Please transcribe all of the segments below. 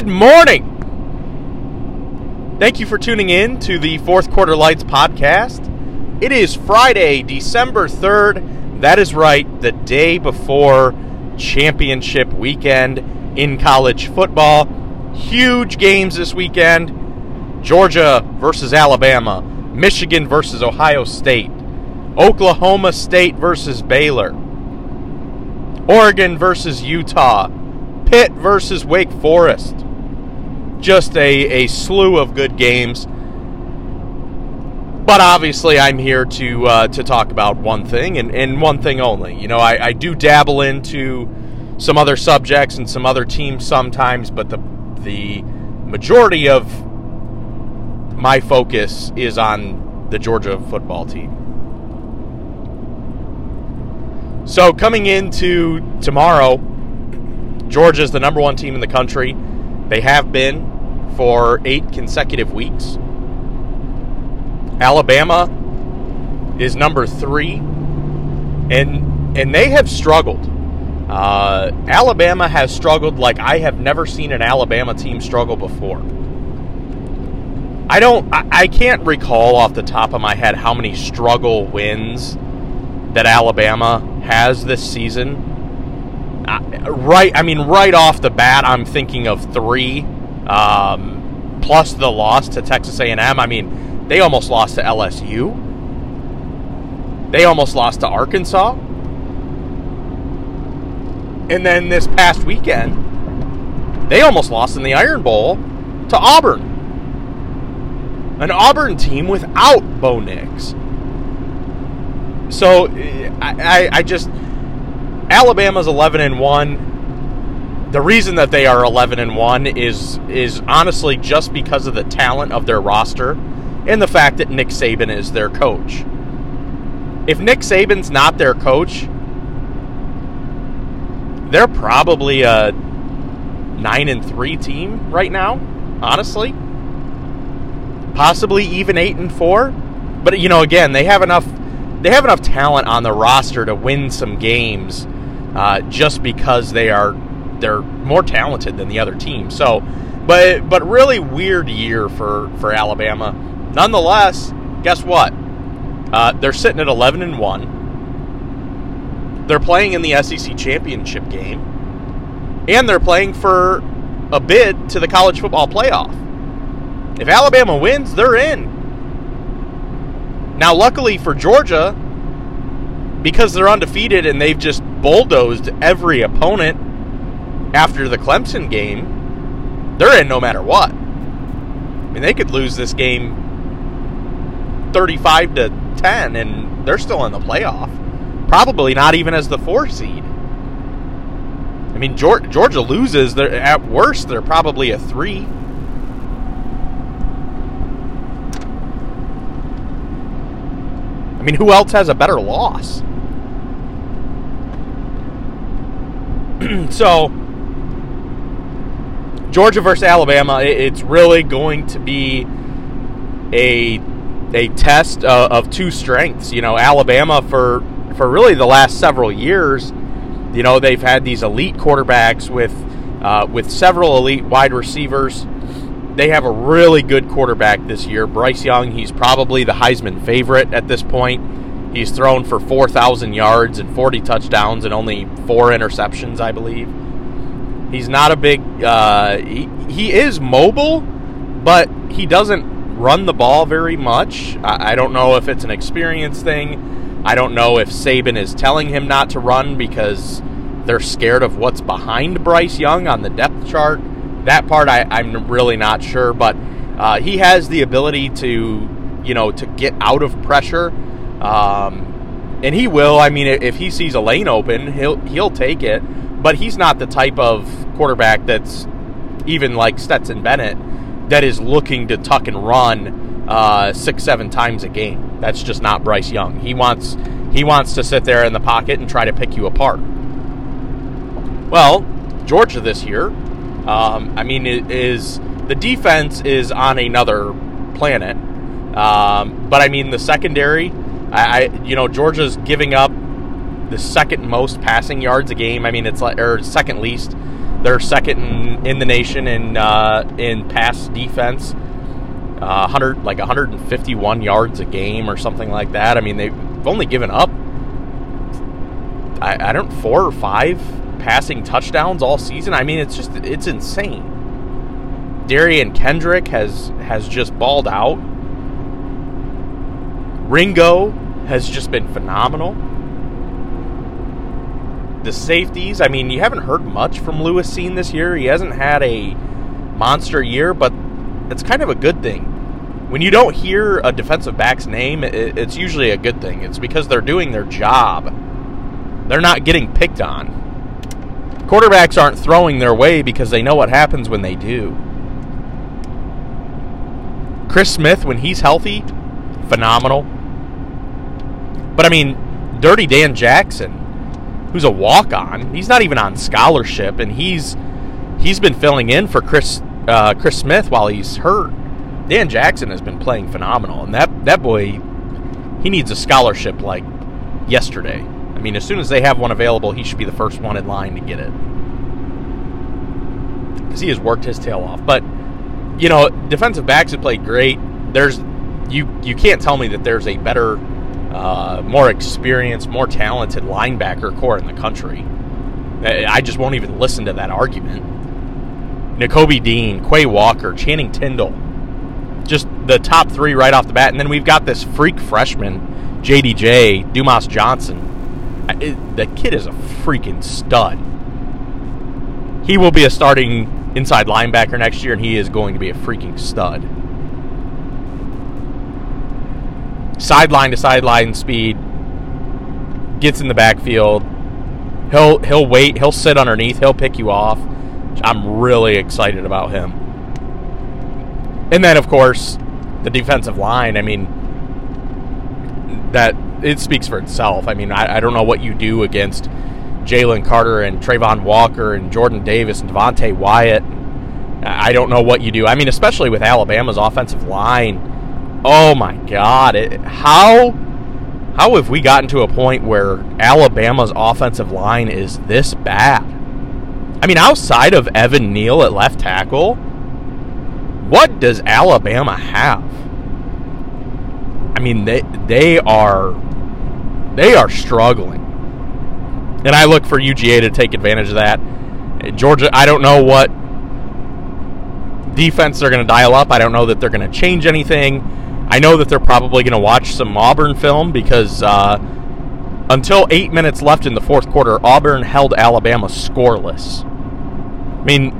Good morning. Thank you for tuning in to the Fourth Quarter Lights podcast. It is Friday, December 3rd. That is right, the day before championship weekend in college football. Huge games this weekend Georgia versus Alabama, Michigan versus Ohio State, Oklahoma State versus Baylor, Oregon versus Utah, Pitt versus Wake Forest. Just a, a slew of good games. But obviously, I'm here to uh, to talk about one thing and, and one thing only. You know, I, I do dabble into some other subjects and some other teams sometimes, but the the majority of my focus is on the Georgia football team. So coming into tomorrow, Georgia is the number one team in the country. They have been for eight consecutive weeks. Alabama is number three, and and they have struggled. Uh, Alabama has struggled like I have never seen an Alabama team struggle before. I don't, I, I can't recall off the top of my head how many struggle wins that Alabama has this season. Uh, right, I mean, right off the bat, I'm thinking of three, um, plus the loss to Texas A&M. I mean, they almost lost to LSU. They almost lost to Arkansas. And then this past weekend, they almost lost in the Iron Bowl to Auburn. An Auburn team without Bo Nix. So I, I, I just Alabama's eleven and one. The reason that they are eleven and one is is honestly just because of the talent of their roster and the fact that Nick Saban is their coach. If Nick Saban's not their coach, they're probably a nine and three team right now, honestly. Possibly even eight and four. But you know, again, they have enough they have enough talent on the roster to win some games uh, just because they are they're more talented than the other team. So, but but really weird year for for Alabama. Nonetheless, guess what? Uh, they're sitting at eleven and one. They're playing in the SEC championship game, and they're playing for a bid to the college football playoff. If Alabama wins, they're in. Now, luckily for Georgia, because they're undefeated and they've just bulldozed every opponent after the Clemson game, they're in no matter what. I mean, they could lose this game 35 to 10 and they're still in the playoff. Probably not even as the four seed. I mean, Georgia loses. They're, at worst, they're probably a three. I mean, who else has a better loss? so, Georgia versus Alabama, it's really going to be a a test of two strengths. You know, Alabama for for really the last several years, you know, they've had these elite quarterbacks with uh, with several elite wide receivers. They have a really good quarterback this year, Bryce Young. He's probably the Heisman favorite at this point. He's thrown for 4,000 yards and 40 touchdowns and only four interceptions, I believe. He's not a big. Uh, he, he is mobile, but he doesn't run the ball very much. I, I don't know if it's an experience thing. I don't know if Saban is telling him not to run because they're scared of what's behind Bryce Young on the depth chart. That part I, am really not sure, but uh, he has the ability to, you know, to get out of pressure, um, and he will. I mean, if he sees a lane open, he'll he'll take it. But he's not the type of quarterback that's even like Stetson Bennett that is looking to tuck and run uh, six, seven times a game. That's just not Bryce Young. He wants he wants to sit there in the pocket and try to pick you apart. Well, Georgia this year, um, I mean, is the defense is on another planet. Um, but I mean, the secondary, I, I you know Georgia's giving up the second most passing yards a game. I mean, it's like or second least. They're second in, in the nation in uh, in pass defense. Uh, 100 like 151 yards a game or something like that. I mean, they've only given up I, I don't four or five passing touchdowns all season. I mean, it's just it's insane. Derion Kendrick has has just balled out. Ringo has just been phenomenal. The safeties, I mean, you haven't heard much from Lewis Cine this year. He hasn't had a monster year, but it's kind of a good thing. When you don't hear a defensive back's name, it's usually a good thing. It's because they're doing their job. They're not getting picked on. Quarterbacks aren't throwing their way because they know what happens when they do. Chris Smith, when he's healthy, phenomenal. But I mean, Dirty Dan Jackson, who's a walk-on, he's not even on scholarship, and he's he's been filling in for Chris uh, Chris Smith while he's hurt. Dan Jackson has been playing phenomenal, and that that boy, he needs a scholarship like yesterday. I mean, as soon as they have one available, he should be the first one in line to get it because he has worked his tail off. But you know, defensive backs have played great. There's you you can't tell me that there's a better uh, more experienced, more talented linebacker corps in the country. I just won't even listen to that argument. Nakobe Dean, Quay Walker, Channing Tindall, just the top three right off the bat. And then we've got this freak freshman, JDJ, Dumas Johnson. The kid is a freaking stud. He will be a starting inside linebacker next year, and he is going to be a freaking stud. Sideline to sideline speed, gets in the backfield. He'll he'll wait, he'll sit underneath, he'll pick you off. I'm really excited about him. And then of course, the defensive line, I mean that it speaks for itself. I mean, I, I don't know what you do against Jalen Carter and Travon Walker and Jordan Davis and Devonte Wyatt. I don't know what you do. I mean, especially with Alabama's offensive line Oh my God! It, how how have we gotten to a point where Alabama's offensive line is this bad? I mean, outside of Evan Neal at left tackle, what does Alabama have? I mean, they they are they are struggling, and I look for UGA to take advantage of that. Georgia, I don't know what defense they're going to dial up. I don't know that they're going to change anything. I know that they're probably going to watch some Auburn film because uh, until eight minutes left in the fourth quarter, Auburn held Alabama scoreless. I mean,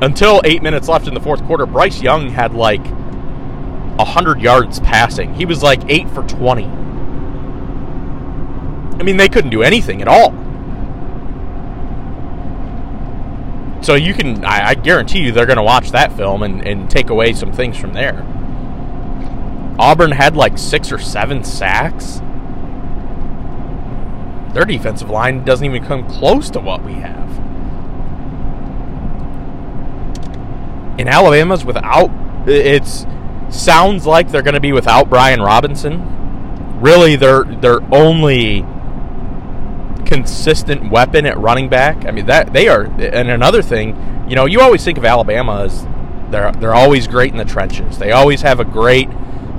until eight minutes left in the fourth quarter, Bryce Young had like 100 yards passing. He was like 8 for 20. I mean, they couldn't do anything at all. So you can, I, I guarantee you, they're going to watch that film and, and take away some things from there. Auburn had like six or seven sacks. Their defensive line doesn't even come close to what we have. In Alabama's without it's sounds like they're going to be without Brian Robinson. Really, their their only consistent weapon at running back. I mean that they are. And another thing, you know, you always think of Alabama as they're they're always great in the trenches. They always have a great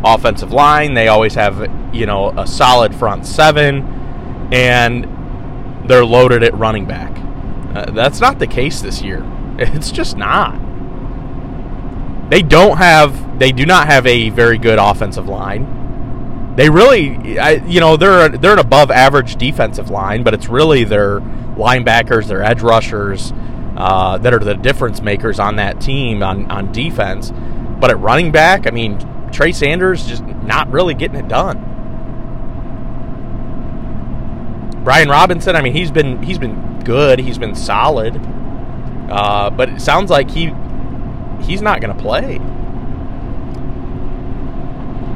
offensive line. They always have, you know, a solid front seven, and they're loaded at running back. Uh, that's not the case this year. It's just not. They don't have. They do not have a very good offensive line. They really, I, you know, they're they're an above average defensive line, but it's really their linebackers, their edge rushers, uh, that are the difference makers on that team on on defense. But at running back, I mean, Trey Sanders just not really getting it done. Brian Robinson, I mean, he's been he's been good, he's been solid, uh, but it sounds like he he's not going to play.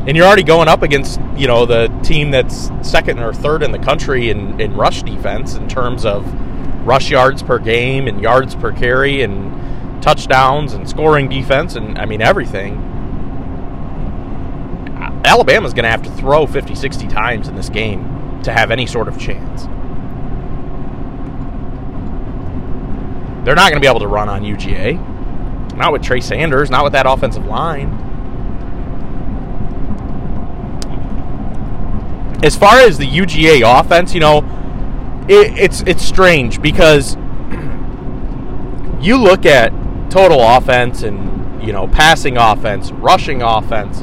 And you're already going up against you know the team that's second or third in the country in, in rush defense in terms of rush yards per game and yards per carry and touchdowns and scoring defense and I mean everything. Alabama's going to have to throw 50, 60 times in this game to have any sort of chance. They're not going to be able to run on UGA. Not with Trey Sanders, not with that offensive line. As far as the UGA offense, you know, it, it's it's strange because you look at total offense and you know passing offense, rushing offense.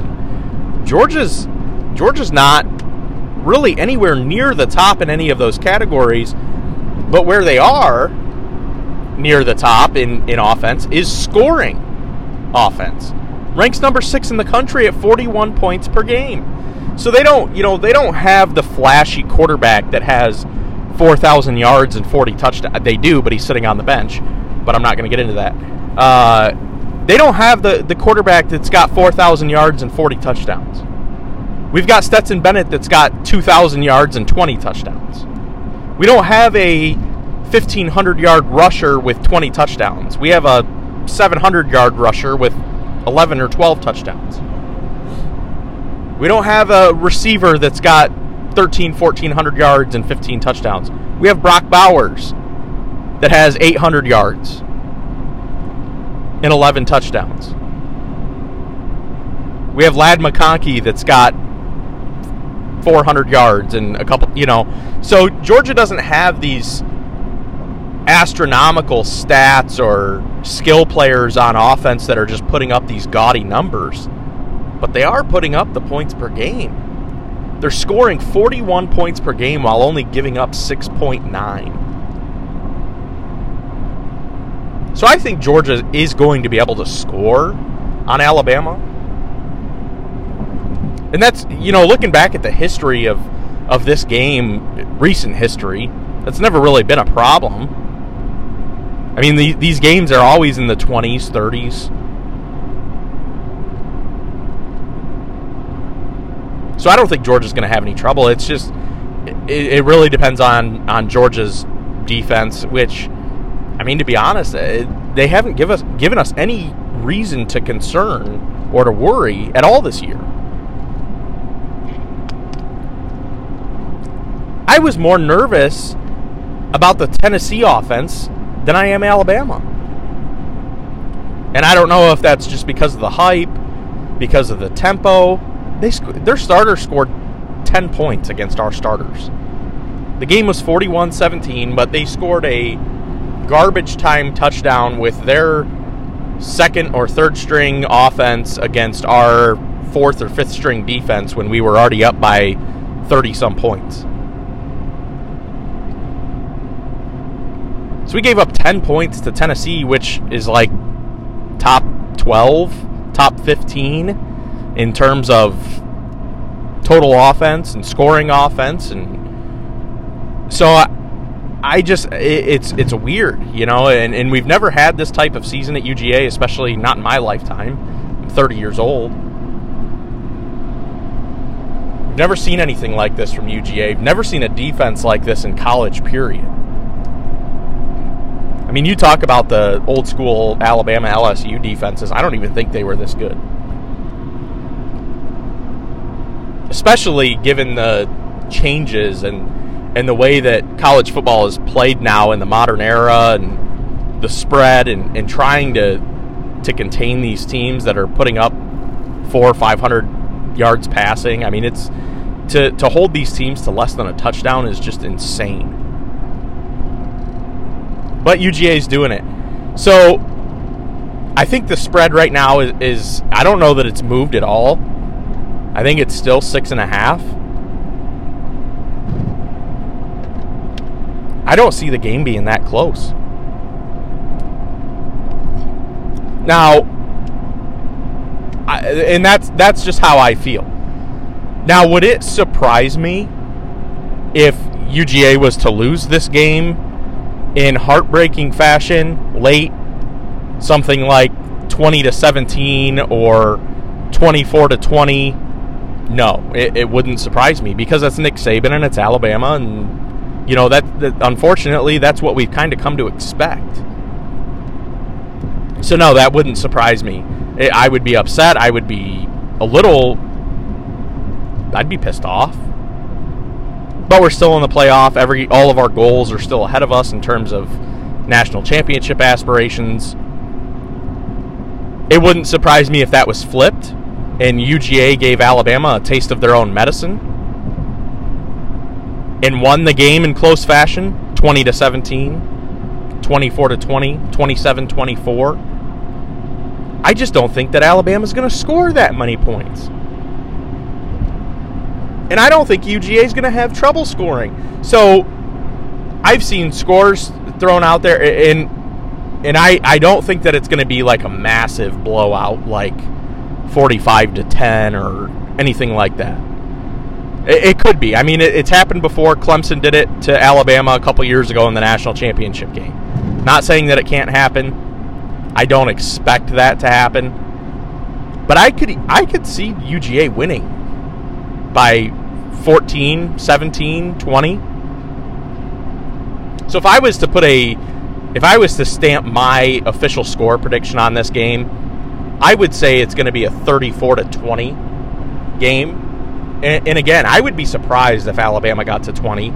Georgia's Georgia's not really anywhere near the top in any of those categories, but where they are near the top in, in offense is scoring offense. Ranks number six in the country at 41 points per game. So they don't, you know, they don't have the flashy quarterback that has 4,000 yards and 40 touchdowns. They do, but he's sitting on the bench. But I'm not going to get into that. Uh, they don't have the, the quarterback that's got 4,000 yards and 40 touchdowns. We've got Stetson Bennett that's got 2,000 yards and 20 touchdowns. We don't have a 1,500 yard rusher with 20 touchdowns. We have a 700 yard rusher with 11 or 12 touchdowns. We don't have a receiver that's got 13, 1400 yards and 15 touchdowns. We have Brock Bowers that has 800 yards and 11 touchdowns. We have Ladd McConkey that's got 400 yards and a couple, you know. So Georgia doesn't have these astronomical stats or skill players on offense that are just putting up these gaudy numbers, but they are putting up the points per game. They're scoring 41 points per game while only giving up 6.9. So I think Georgia is going to be able to score on Alabama. And that's, you know, looking back at the history of, of this game, recent history, that's never really been a problem. I mean, the, these games are always in the 20s, 30s. So I don't think Georgia's going to have any trouble. It's just, it, it really depends on, on Georgia's defense, which I mean, to be honest, uh, they haven't give us given us any reason to concern or to worry at all this year. I was more nervous about the Tennessee offense than I am Alabama. And I don't know if that's just because of the hype, because of the tempo. They their starter scored 10 points against our starters. The game was 41-17, but they scored a garbage time touchdown with their second or third string offense against our fourth or fifth string defense when we were already up by 30 some points. So we gave up 10 points to Tennessee, which is like top 12, top 15 in terms of total offense and scoring offense and so I just it's it's weird, you know, and, and we've never had this type of season at UGA, especially not in my lifetime. I'm 30 years old. We've never seen anything like this from UGA. We've never seen a defense like this in college, period. I mean, you talk about the old school Alabama LSU defenses. I don't even think they were this good. Especially given the changes and and the way that college football is played now in the modern era and the spread and, and trying to to contain these teams that are putting up four or five hundred yards passing. I mean, it's to to hold these teams to less than a touchdown is just insane. But UGA is doing it. So I think the spread right now is, is I don't know that it's moved at all. I think it's still six and a half. I don't see the game being that close. Now, I, and that's that's just how I feel. Now, would it surprise me if UGA was to lose this game in heartbreaking fashion late, something like 20 to 17 or 24 to 20? No, it, it wouldn't surprise me because that's Nick Saban and it's Alabama and you know that, that unfortunately that's what we've kind of come to expect. So no, that wouldn't surprise me. I would be upset. I would be a little. I'd be pissed off. But we're still in the playoff. Every all of our goals are still ahead of us in terms of national championship aspirations. It wouldn't surprise me if that was flipped and UGA gave Alabama a taste of their own medicine and won the game in close fashion 20 to 17, 24 to 20, 27 24. I just don't think that Alabama's going to score that many points. And I don't think UGA is going to have trouble scoring. So I've seen scores thrown out there, and and I, I don't think that it's going to be like a massive blowout, like 45 to 10 or anything like that. It, could be. I mean, it, it's happened before. Clemson did it to Alabama a couple years ago in the national championship game. Not saying that it can't happen. I don't expect that to happen. But I could I could see UGA winning by 14, 17, 20. So if I was to put a if I was to stamp my official score prediction on this game, I would say it's going to be a 34 to 20 game. And, and, again, I would be surprised if Alabama got to 20.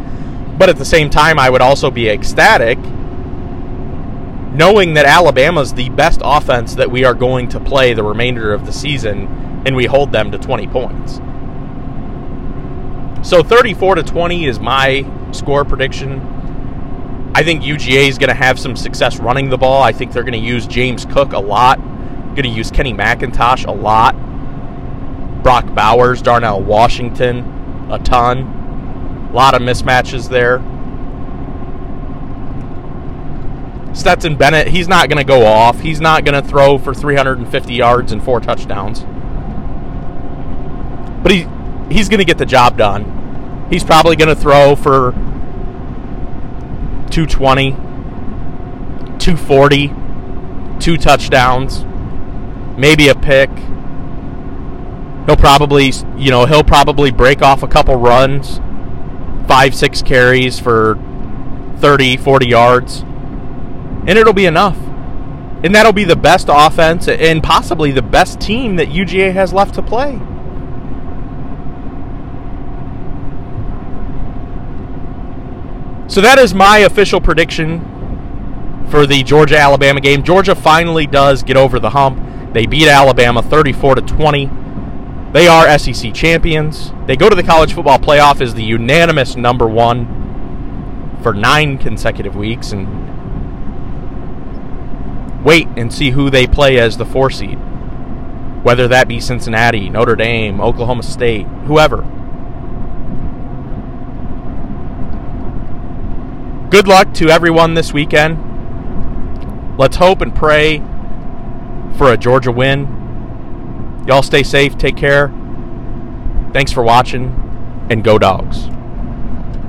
But at the same time, I would also be ecstatic knowing that Alabama's the best offense that we are going to play the remainder of the season and we hold them to 20 points. So 34 to 20 is my score prediction. I think UGA is going to have some success running the ball. I think they're going to use James Cook a lot. Going to use Kenny McIntosh a lot. Brock Bowers, Darnell Washington, a ton. A lot of mismatches there. Stetson Bennett, he's not going to go off. He's not going to throw for 350 yards and four touchdowns. But he he's going to get the job done. He's probably going to throw for 220, 240, two touchdowns, maybe a pick. He'll probably, you know, he'll probably break off a couple runs, five, six carries for 30, 40 yards, and it'll be enough. And that'll be the best offense and possibly the best team that UGA has left to play. So that is my official prediction for the Georgia Alabama game. Georgia finally does get over the hump. They beat Alabama 34 to 20. They are SEC champions. They go to the college football playoff as the unanimous number 1 for 9 consecutive weeks and wait and see who they play as the 4 seed. Whether that be Cincinnati, Notre Dame, Oklahoma State, whoever. good luck to everyone this weekend. Let's hope and pray for a Georgia win. Y'all stay safe, take care. Thanks for watching, and go dogs.